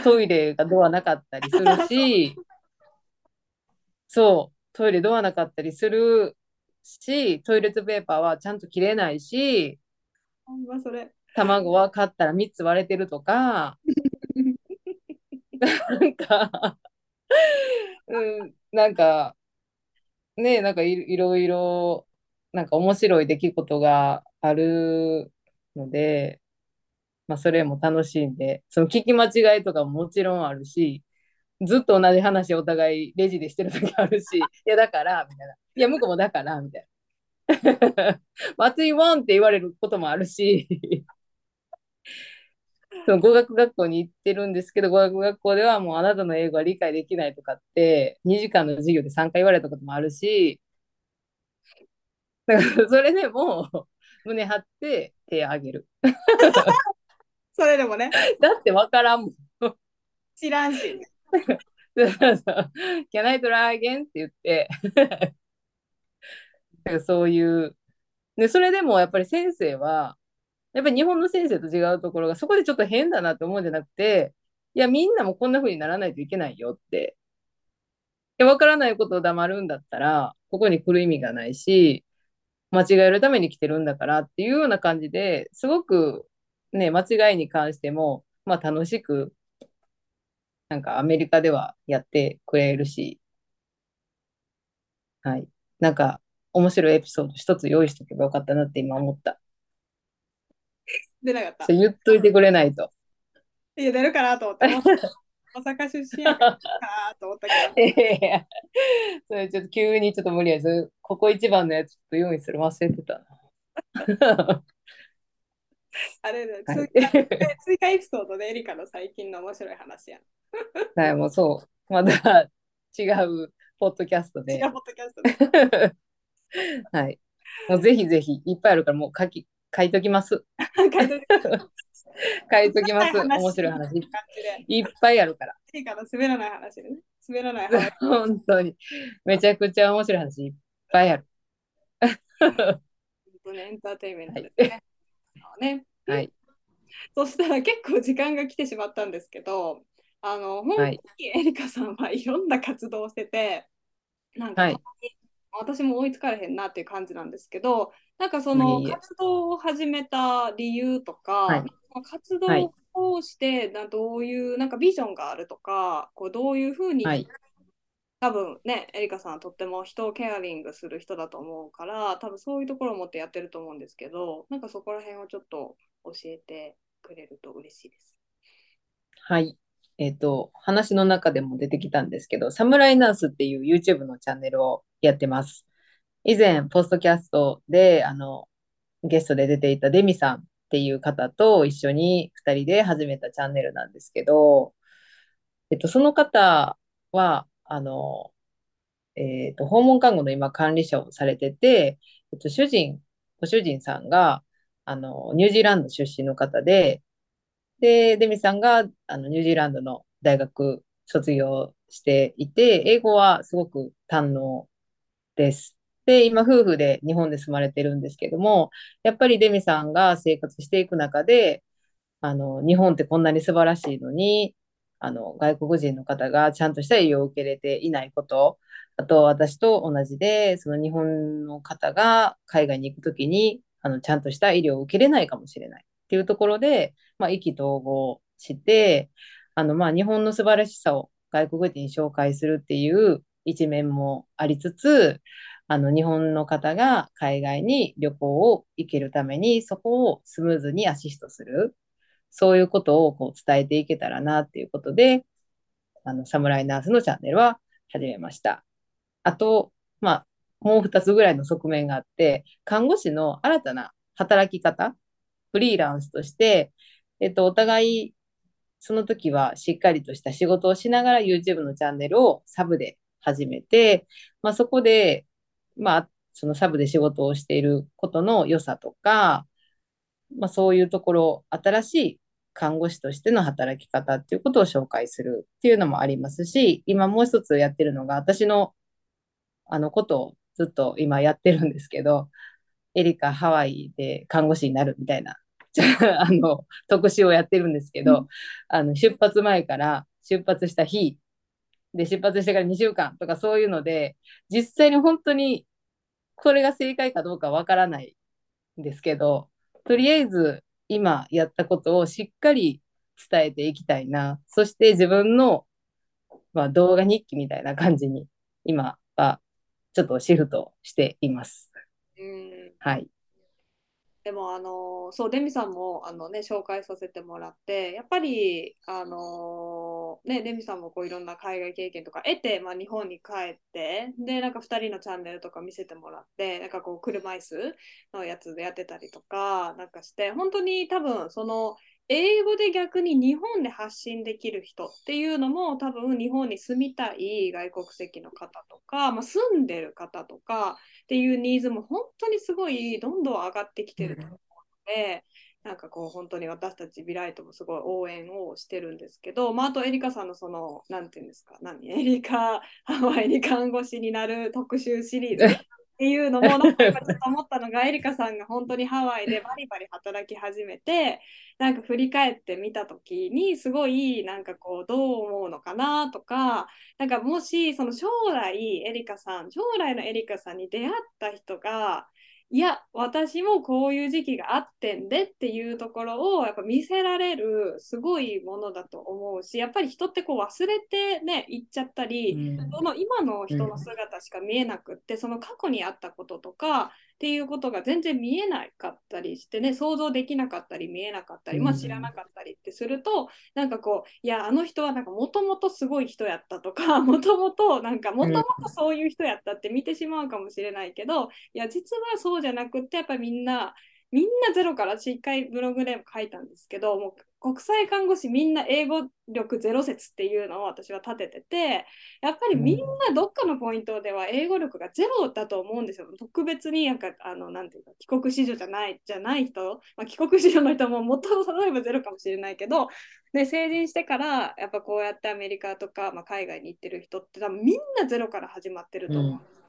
トイレがドアなかったりするし、そう、トイレドアなかったりするし、トイレットペーパーはちゃんと切れないし、ほんまそれ。卵は買ったら3つ割れてるとか、なんか、うん、なんか、ね、なんかい、いろいろ、なんか面白い出来事があるので、まあ、それも楽しんで、その聞き間違いとかももちろんあるし、ずっと同じ話お互いレジでしてる時あるし、いや、だから、みたいな。いや、向こうもだから、みたいな。What you want? って言われることもあるし、その語学学校に行ってるんですけど、語学学校ではもうあなたの英語は理解できないとかって、2時間の授業で3回言われたこともあるし、だからそれでも胸張って手を挙げる。それでもね、だってわからんもん。知らんし。そうそうそう Can I try again? って言って、なんかそういう、で、それでもやっぱり先生は、やっぱり日本の先生と違うところが、そこでちょっと変だなと思うんじゃなくて、いや、みんなもこんな風にならないといけないよって。で、わからないことを黙るんだったら、ここに来る意味がないし、間違えるために来てるんだからっていうような感じですごくね、間違いに関しても、まあ楽しく、なんかアメリカではやってくれるし、はい。なんか面白いエピソード一つ用意しとけばよかったなって今思った。出なかった。そ言っといてくれないと。いや、出るかなと思った。大阪出身やからと思ったけど。いやそれちょっと急にちょっと無理です。ここ一番のやつちょっと用意する忘れてたな。あれだ、追加追加エピソードでエリカの最近の面白い話やん。はい、もうそう。また違うポッドキャストで。違うポッドキャストで。はい。もうぜひぜひ、いっぱいあるから、もう書き、書いときます。書いときます。書いときます。面白い話。いっぱいあるから。いいから滑らない話でね。滑らない話。本当に。めちゃくちゃ面白い話いっぱいある。本当ね、エンターテインメントですね。ね。はい。そしたら結構時間が来てしまったんですけど、あの本当にエリカさんはいろんな活動をしてて、なんか、はい、私も追いつかれへんなっていう感じなんですけど、なんかその活動を始めた理由とか、はい、活動をしてなどういうなんかビジョンがあるとか、こうどういうふうに、はい、多分ね、エリカさんはとっても人をケアリングする人だと思うから、多分そういうところを持ってやってると思うんですけど、なんかそこら辺をちょっと教えてくれると嬉しいです。はい。えっ、ー、と、話の中でも出てきたんですけど、サムライナースっていう YouTube のチャンネルをやってます。以前、ポストキャストで、あの、ゲストで出ていたデミさんっていう方と一緒に2人で始めたチャンネルなんですけど、えっと、その方は、あの、えっと、訪問看護の今管理者をされてて、えっと、主人、ご主人さんが、あの、ニュージーランド出身の方で、で、デミさんがあのニュージーランドの大学卒業していて、英語はすごく堪能です。で、今、夫婦で日本で住まれてるんですけども、やっぱりデミさんが生活していく中で、あの、日本ってこんなに素晴らしいのに、あの、外国人の方がちゃんとした医療を受け入れていないこと、あと私と同じで、その日本の方が海外に行くときに、あの、ちゃんとした医療を受けれないかもしれない。っていうところで、まあ、意気投合して、あの、まあ、日本の素晴らしさを外国人に紹介するっていう一面もありつつ、あの、日本の方が海外に旅行を行けるために、そこをスムーズにアシストする。そういうことをこう伝えていけたらなっていうことで、あの、サムライナースのチャンネルは始めました。あと、まあ、もう2つぐらいの側面があって、看護師の新たな働き方、フリーランスとして、えっと、お互い、その時はしっかりとした仕事をしながら YouTube のチャンネルをサブで始めて、まあ、そこで、まあ、そのサブで仕事をしていることの良さとか、まあ、そういうところ、新しい看護師としての働き方っていうことを紹介するっていうのもありますし、今もう一つやってるのが、私のあのことをずっと今やってるんですけど、エリカハワイで看護師になるみたいな あの特集をやってるんですけど、あの出発前から出発した日で出発してから2週間とかそういうので実際に本当にこれが正解かどうかわからないんですけどとりあえず今やったことをしっかり伝えていきたいなそして自分の、まあ、動画日記みたいな感じに今はちょっとシフトしています。うんはい。でもあのそうデミさんもあの、ね、紹介させてもらってやっぱりあの、ね、デミさんもこういろんな海外経験とか得て、まあ、日本に帰ってでなんか2人のチャンネルとか見せてもらってなんかこう車椅子のやつでやってたりとかなんかして本当に多分その英語で逆に日本で発信できる人っていうのも多分日本に住みたい外国籍の方とか、まあ、住んでる方とかっていうニーズも本当にすごいどんどん上がってきてると思うので、うん、なんかこう本当に私たちビライトもすごい応援をしてるんですけど、まあ、あとエリカさんのその何て言うんですか何？エリカハワイに看護師になる特集シリーズっていうのも、なんか今 ちょっと思ったのが、エリカさんが本当にハワイでバリバリ働き始めて、なんか振り返ってみたときに、すごい、なんかこう、どう思うのかなとか、なんかもし、その将来、エリカさん、将来のエリカさんに出会った人が、いや、私もこういう時期があってんでっていうところをやっぱ見せられるすごいものだと思うし、やっぱり人ってこう忘れてね、行っちゃったり、うん。その今の人の姿しか見えなくって、その過去にあったこととかっていうことが全然見えなかったりしてね、想像できなかったり見えなかったり、まあうん。知らなかったりってすると、なんかこう、いや、あの人はなんかもともとすごい人やったとか、もともとなんかもともとそういう人やったって見てしまうかもしれないけど、いや、実はそうじゃなくって、やっぱりみんな、みんなゼロから私一回ブログでも書いたんですけど、もう国際看護師みんな英語力ゼロ説っていうのを私は立ててて、やっぱりみんなどっかのポイントでは英語力がゼロだと思うんですよ。特別になんか、あの、なんていうか、帰国子女じゃない、じゃない人、まあ、帰国子女の人ももっと例えばゼロかもしれないけど、で、成人してから、やっぱこうやってアメリカとか、まあ、海外に行ってる人って多分みんなゼロから始まってると思うんですよね。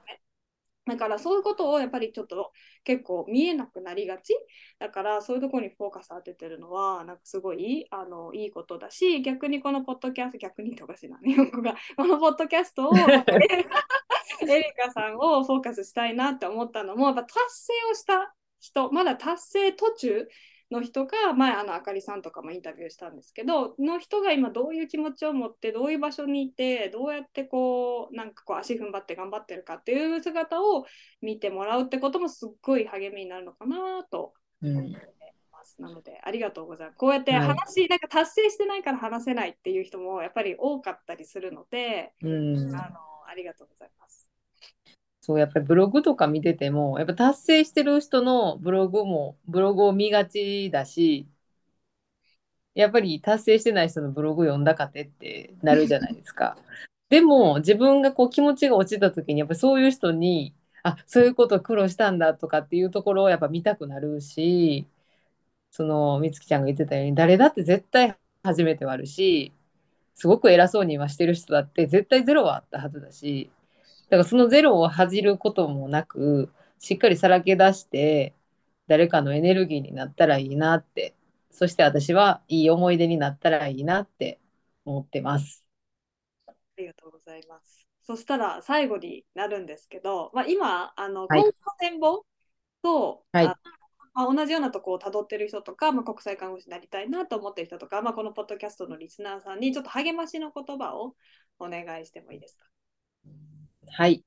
だからそういうことをやっぱりちょっと結構見えなくなりがちだからそういうところにフォーカス当ててるのはなんかすごいあのいいことだし逆にこのポッドキャスト逆にとかしな日本語がこのポッドキャストをエリカさんをフォーカスしたいなって思ったのもやっぱ達成をした人まだ達成途中の人が前あのあかりさんとかもインタビューしたんですけどの人が今どういう気持ちを持ってどういう場所にいてどうやってこうなんかこう足踏ん張って頑張ってるかっていう姿を見てもらうってこともすっごい励みになるのかなとうん思ってます。なのでありがとうございます。こうやってはい話、なんか達成してないから話せないっていう人もやっぱり多かったりするので、うんあのありがとうございます。そう、やっぱりブログとか見てても、やっぱ達成してる人のブログも、ブログを見がちだし、やっぱり達成してない人のブログ読んだかてってなるじゃないですか。でも、自分がこう気持ちが落ちた時に、やっぱそういう人に、あ、そういうこと苦労したんだとかっていうところをやっぱ見たくなるし、その、みつきちゃんが言ってたように、誰だって絶対初めてはあるし、すごく偉そうにはしてる人だって絶対ゼロはあったはずだし、だからそのゼロを恥じることもなく、しっかりさらけ出して、誰かのエネルギーになったらいいなって、そして私はいい思い出になったらいいなって思ってます。ありがとうございます。そしたら最後になるんですけど、まあ、今、あのはい今後の展望と、はいあまあ、同じようなとこをたどってる人とか、まあ、国際看護師になりたいなと思ってる人とか、まあ、このポッドキャストのリスナーさんにちょっと励ましの言葉をお願いしてもいいですか？はい。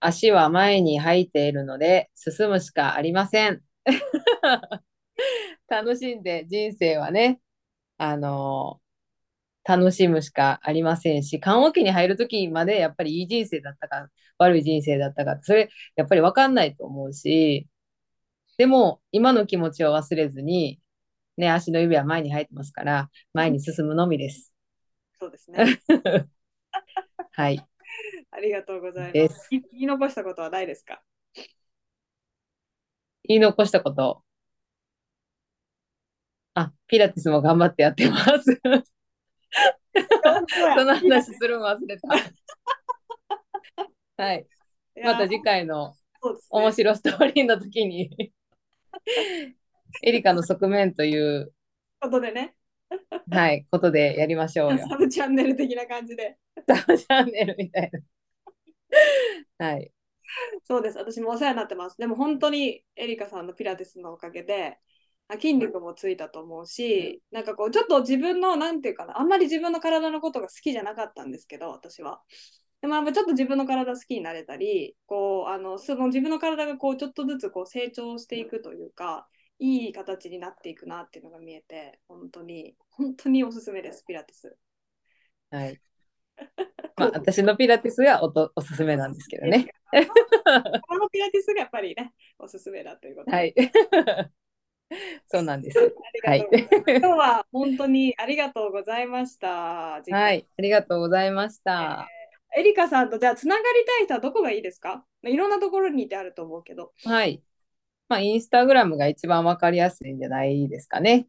足は前に生えているので進むしかありません。楽しんで人生はね、あの楽しむしかありませんし、棺桶に入るときまでやっぱりいい人生だったか、悪い人生だったか、それやっぱり分かんないと思うし、でも今の気持ちを忘れずに、ね、足の指は前に生えてますから、前に進むのみです。そうですね。はい。ありがとうございでますす。言い残したことはないですか？言い残したこと。あ、ピラティスも頑張ってやってます。その話するの忘れた。はい。また次回の面白ストーリーの時に、エリカの側面という、ことでね、はい、ことでやりましょうよ。サブチャンネル的な感じで。サブチャンネルみたいな。はい。そうです。私もお世話になってます。でも本当にエリカさんのピラティスのおかげで、あ筋力もついたと思うし、なんかこう、ちょっと自分の、なんていうかな、あんまり自分の体のことが好きじゃなかったんですけど、私は。でもちょっと自分の体好きになれたり、こう、あの、その自分の体がこう、ちょっとずつこう成長していくというか、いい形になっていくなっていうのが見えて、本当に、本当におすすめです、ピラティス。はい。まあ、私のピラティスがおとおすすめなんですけどね。このピラティスがやっぱりね、おすすめだということで。はい。そうなんです。ありがとうござい。今日は本当にありがとうございました。はい。ありがとうございました。エリカさんとじゃあつながりたい人はどこがいいですか？まあいろんなところにいてあると思うけど。はい。まあ、インスタグラムが一番わかりやすいんじゃないですかね。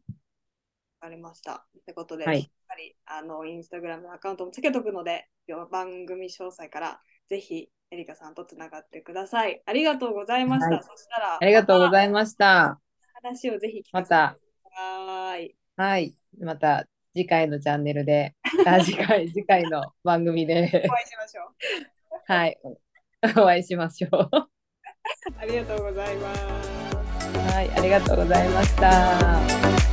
わかりました。ってことで、はいしっかりあのインスタグラムのアカウントもつけとくので、番組詳細からぜひエリカさんとつながってください。ありがとうございました。はいそしたら、ありがとうございいました。話をぜひ聞まかせてた、ください。はい。また次回のチャンネルで、あ 次回、次回の番組で、お会いしましょう。はい。お会いしましょう。ありがとうございます。はい。ありがとうございました。